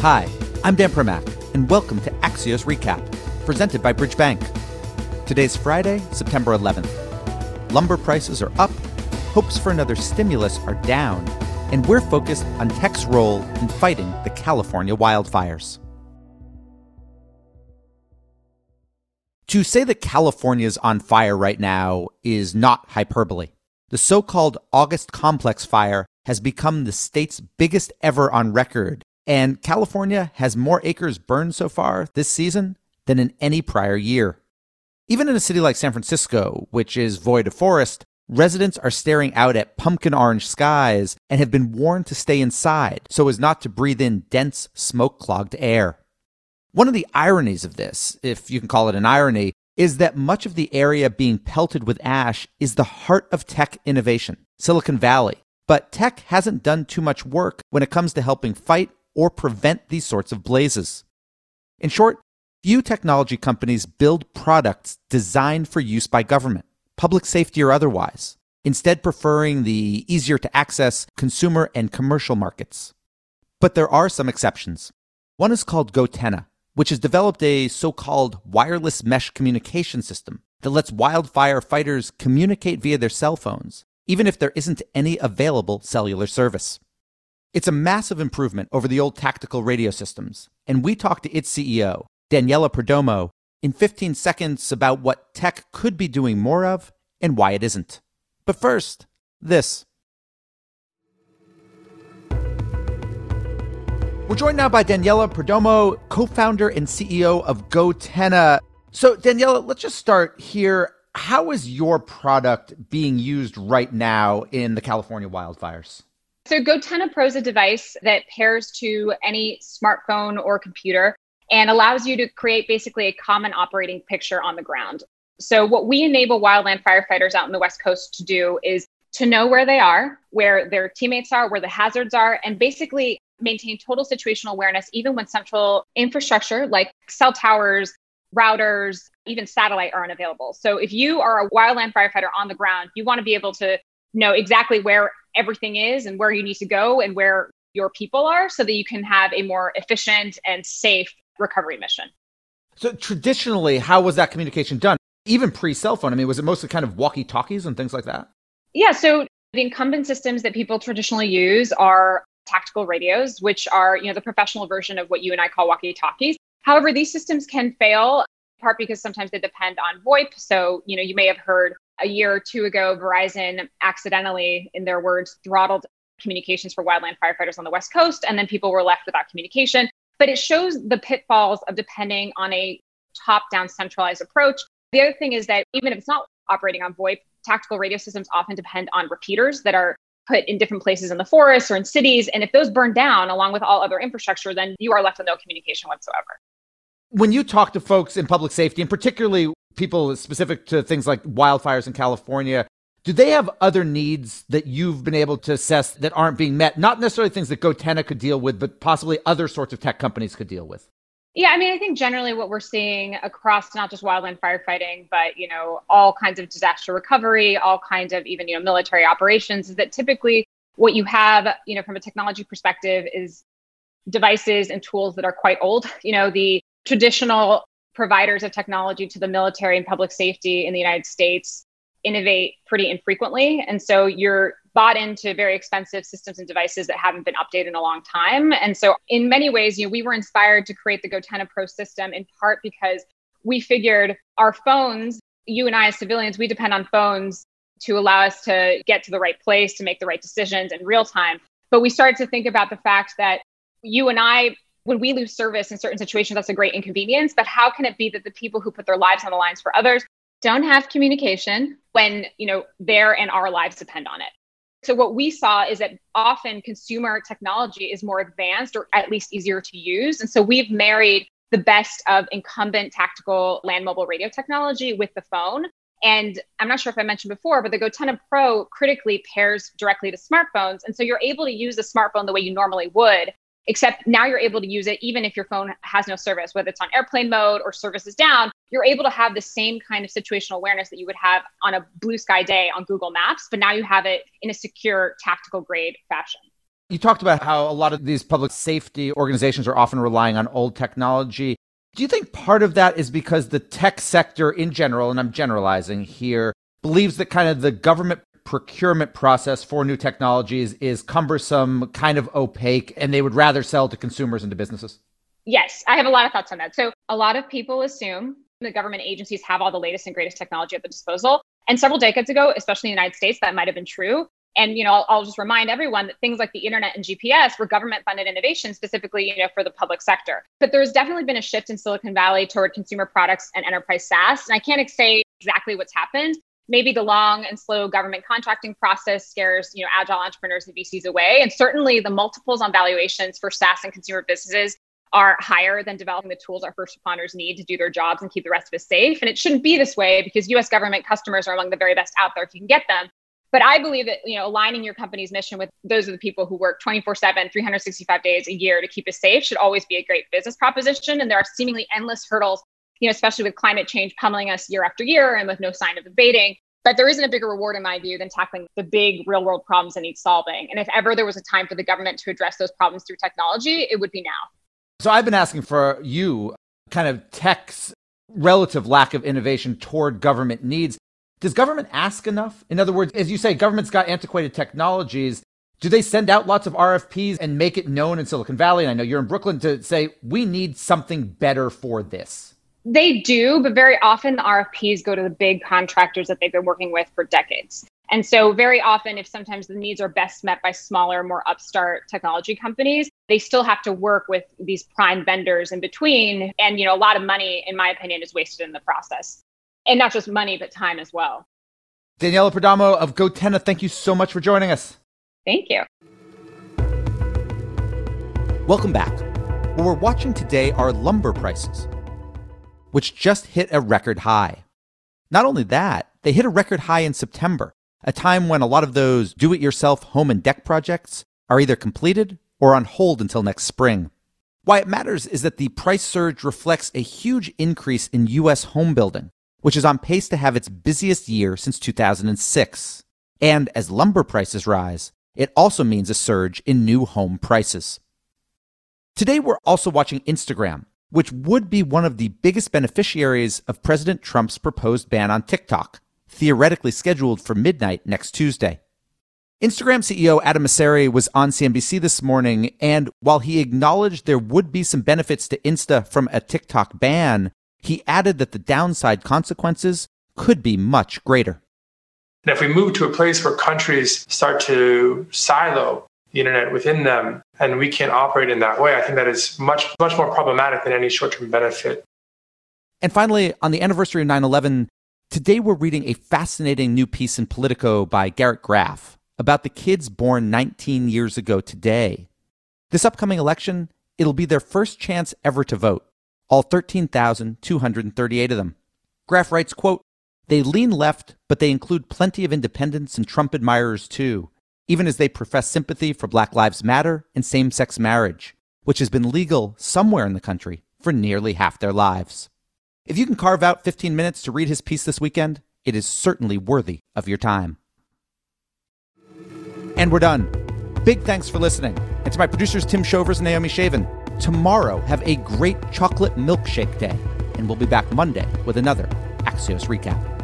Hi, I'm Dan Primack, and welcome to Axios Recap, presented by Bridge Bank. Today's Friday, September 11th. Lumber prices are up, hopes for another stimulus are down, and we're focused on tech's role in fighting the California wildfires. To say that California is on fire right now is not hyperbole. The so called August Complex fire has become the state's biggest ever on record, and California has more acres burned so far this season than in any prior year. Even in a city like San Francisco, which is void of forest, residents are staring out at pumpkin orange skies and have been warned to stay inside so as not to breathe in dense, smoke clogged air. One of the ironies of this, if you can call it an irony, is that much of the area being pelted with ash is the heart of tech innovation, Silicon Valley. But tech hasn't done too much work when it comes to helping fight or prevent these sorts of blazes. In short, few technology companies build products designed for use by government, public safety or otherwise, instead preferring the easier to access consumer and commercial markets. But there are some exceptions. One is called Gotenna, which has developed a so called wireless mesh communication system that lets wildfire fighters communicate via their cell phones, even if there isn't any available cellular service. It's a massive improvement over the old tactical radio systems, and we talked to its CEO, Daniela Perdomo, in 15 seconds about what tech could be doing more of and why it isn't. But first, this. We're joined now by Daniela Perdomo, co founder and CEO of Gotenna. So, Daniela, let's just start here. How is your product being used right now in the California wildfires? So, Gotenna Pro is a device that pairs to any smartphone or computer and allows you to create basically a common operating picture on the ground. So, what we enable wildland firefighters out in the West Coast to do is to know where they are, where their teammates are, where the hazards are, and basically maintain total situational awareness, even when central infrastructure like cell towers, routers, even satellite are unavailable. So, if you are a wildland firefighter on the ground, you want to be able to know exactly where everything is and where you need to go and where your people are so that you can have a more efficient and safe recovery mission. So traditionally, how was that communication done? Even pre cell phone, I mean, was it mostly kind of walkie talkies and things like that? Yeah. So the incumbent systems that people traditionally use are tactical radios, which are, you know, the professional version of what you and I call walkie talkies. However, these systems can fail in part because sometimes they depend on VoIP. So, you know, you may have heard a year or two ago, Verizon accidentally, in their words, throttled communications for wildland firefighters on the West Coast, and then people were left without communication but it shows the pitfalls of depending on a top down centralized approach. The other thing is that even if it's not operating on VoIP, tactical radio systems often depend on repeaters that are put in different places in the forest or in cities. And if those burn down along with all other infrastructure, then you are left with no communication whatsoever. When you talk to folks in public safety, and particularly people specific to things like wildfires in California, do they have other needs that you've been able to assess that aren't being met? Not necessarily things that Gotenna could deal with, but possibly other sorts of tech companies could deal with. Yeah, I mean, I think generally what we're seeing across not just wildland firefighting, but you know, all kinds of disaster recovery, all kinds of even you know military operations, is that typically what you have, you know, from a technology perspective, is devices and tools that are quite old. You know, the traditional providers of technology to the military and public safety in the United States innovate pretty infrequently. And so you're bought into very expensive systems and devices that haven't been updated in a long time. And so in many ways, you know, we were inspired to create the Gotenna Pro system in part because we figured our phones, you and I as civilians, we depend on phones to allow us to get to the right place, to make the right decisions in real time. But we started to think about the fact that you and I when we lose service in certain situations, that's a great inconvenience. But how can it be that the people who put their lives on the lines for others don't have communication when you know their and our lives depend on it so what we saw is that often consumer technology is more advanced or at least easier to use and so we've married the best of incumbent tactical land mobile radio technology with the phone and I'm not sure if I mentioned before, but the Gotenna Pro critically pairs directly to smartphones. And so you're able to use a smartphone the way you normally would except now you're able to use it even if your phone has no service, whether it's on airplane mode or service is down, you're able to have the same kind of situational awareness that you would have on a blue sky day on Google Maps, but now you have it in a secure tactical grade fashion. You talked about how a lot of these public safety organizations are often relying on old technology. Do you think part of that is because the tech sector in general, and I'm generalizing here, believes that kind of the government procurement process for new technologies is cumbersome, kind of opaque, and they would rather sell to consumers and to businesses? Yes, I have a lot of thoughts on that. So, a lot of people assume the government agencies have all the latest and greatest technology at the disposal. And several decades ago, especially in the United States, that might have been true. And you know, I'll, I'll, just remind everyone that things like the internet and GPS were government-funded innovation, specifically, you know, for the public sector. But there's definitely been a shift in Silicon Valley toward consumer products and enterprise SaaS. And I can't say exactly what's happened. Maybe the long and slow government contracting process scares, you know, agile entrepreneurs and VCs away. And certainly the multiples on valuations for SaaS and consumer businesses are higher than developing the tools our first responders need to do their jobs and keep the rest of us safe. And it shouldn't be this way because US government customers are among the very best out there if you can get them. But I believe that, you know, aligning your company's mission with those of the people who work 24/7, 365 days a year to keep us safe should always be a great business proposition and there are seemingly endless hurdles, you know, especially with climate change pummeling us year after year and with no sign of abating. But there isn't a bigger reward in my view than tackling the big real world problems that need solving. And if ever there was a time for the government to address those problems through technology, it would be now. So I've been asking for you kind of tech's relative lack of innovation toward government needs. Does government ask enough? In other words, as you say, government's got antiquated technologies. Do they send out lots of RFPs and make it known in Silicon Valley? And I know you're in Brooklyn to say, we need something better for this. They do, but very often the RFPs go to the big contractors that they've been working with for decades. And so, very often, if sometimes the needs are best met by smaller, more upstart technology companies, they still have to work with these prime vendors in between. And, you know, a lot of money, in my opinion, is wasted in the process. And not just money, but time as well. Daniela Perdomo of Gotenna, thank you so much for joining us. Thank you. Welcome back. What we're watching today are lumber prices, which just hit a record high. Not only that, they hit a record high in September a time when a lot of those do it yourself home and deck projects are either completed or on hold until next spring. Why it matters is that the price surge reflects a huge increase in U.S. home building, which is on pace to have its busiest year since 2006. And as lumber prices rise, it also means a surge in new home prices. Today, we're also watching Instagram, which would be one of the biggest beneficiaries of President Trump's proposed ban on TikTok theoretically scheduled for midnight next Tuesday. Instagram CEO Adam Mosseri was on CNBC this morning, and while he acknowledged there would be some benefits to Insta from a TikTok ban, he added that the downside consequences could be much greater. And if we move to a place where countries start to silo the internet within them and we can't operate in that way, I think that is much, much more problematic than any short term benefit. And finally, on the anniversary of 9 11, Today, we're reading a fascinating new piece in Politico by Garrett Graff about the kids born 19 years ago today. This upcoming election, it'll be their first chance ever to vote, all 13,238 of them. Graff writes, quote, They lean left, but they include plenty of independents and Trump admirers too, even as they profess sympathy for Black Lives Matter and same sex marriage, which has been legal somewhere in the country for nearly half their lives. If you can carve out 15 minutes to read his piece this weekend, it is certainly worthy of your time. And we're done. Big thanks for listening. And to my producers, Tim Shovers and Naomi Shavin. Tomorrow, have a great chocolate milkshake day. And we'll be back Monday with another Axios recap.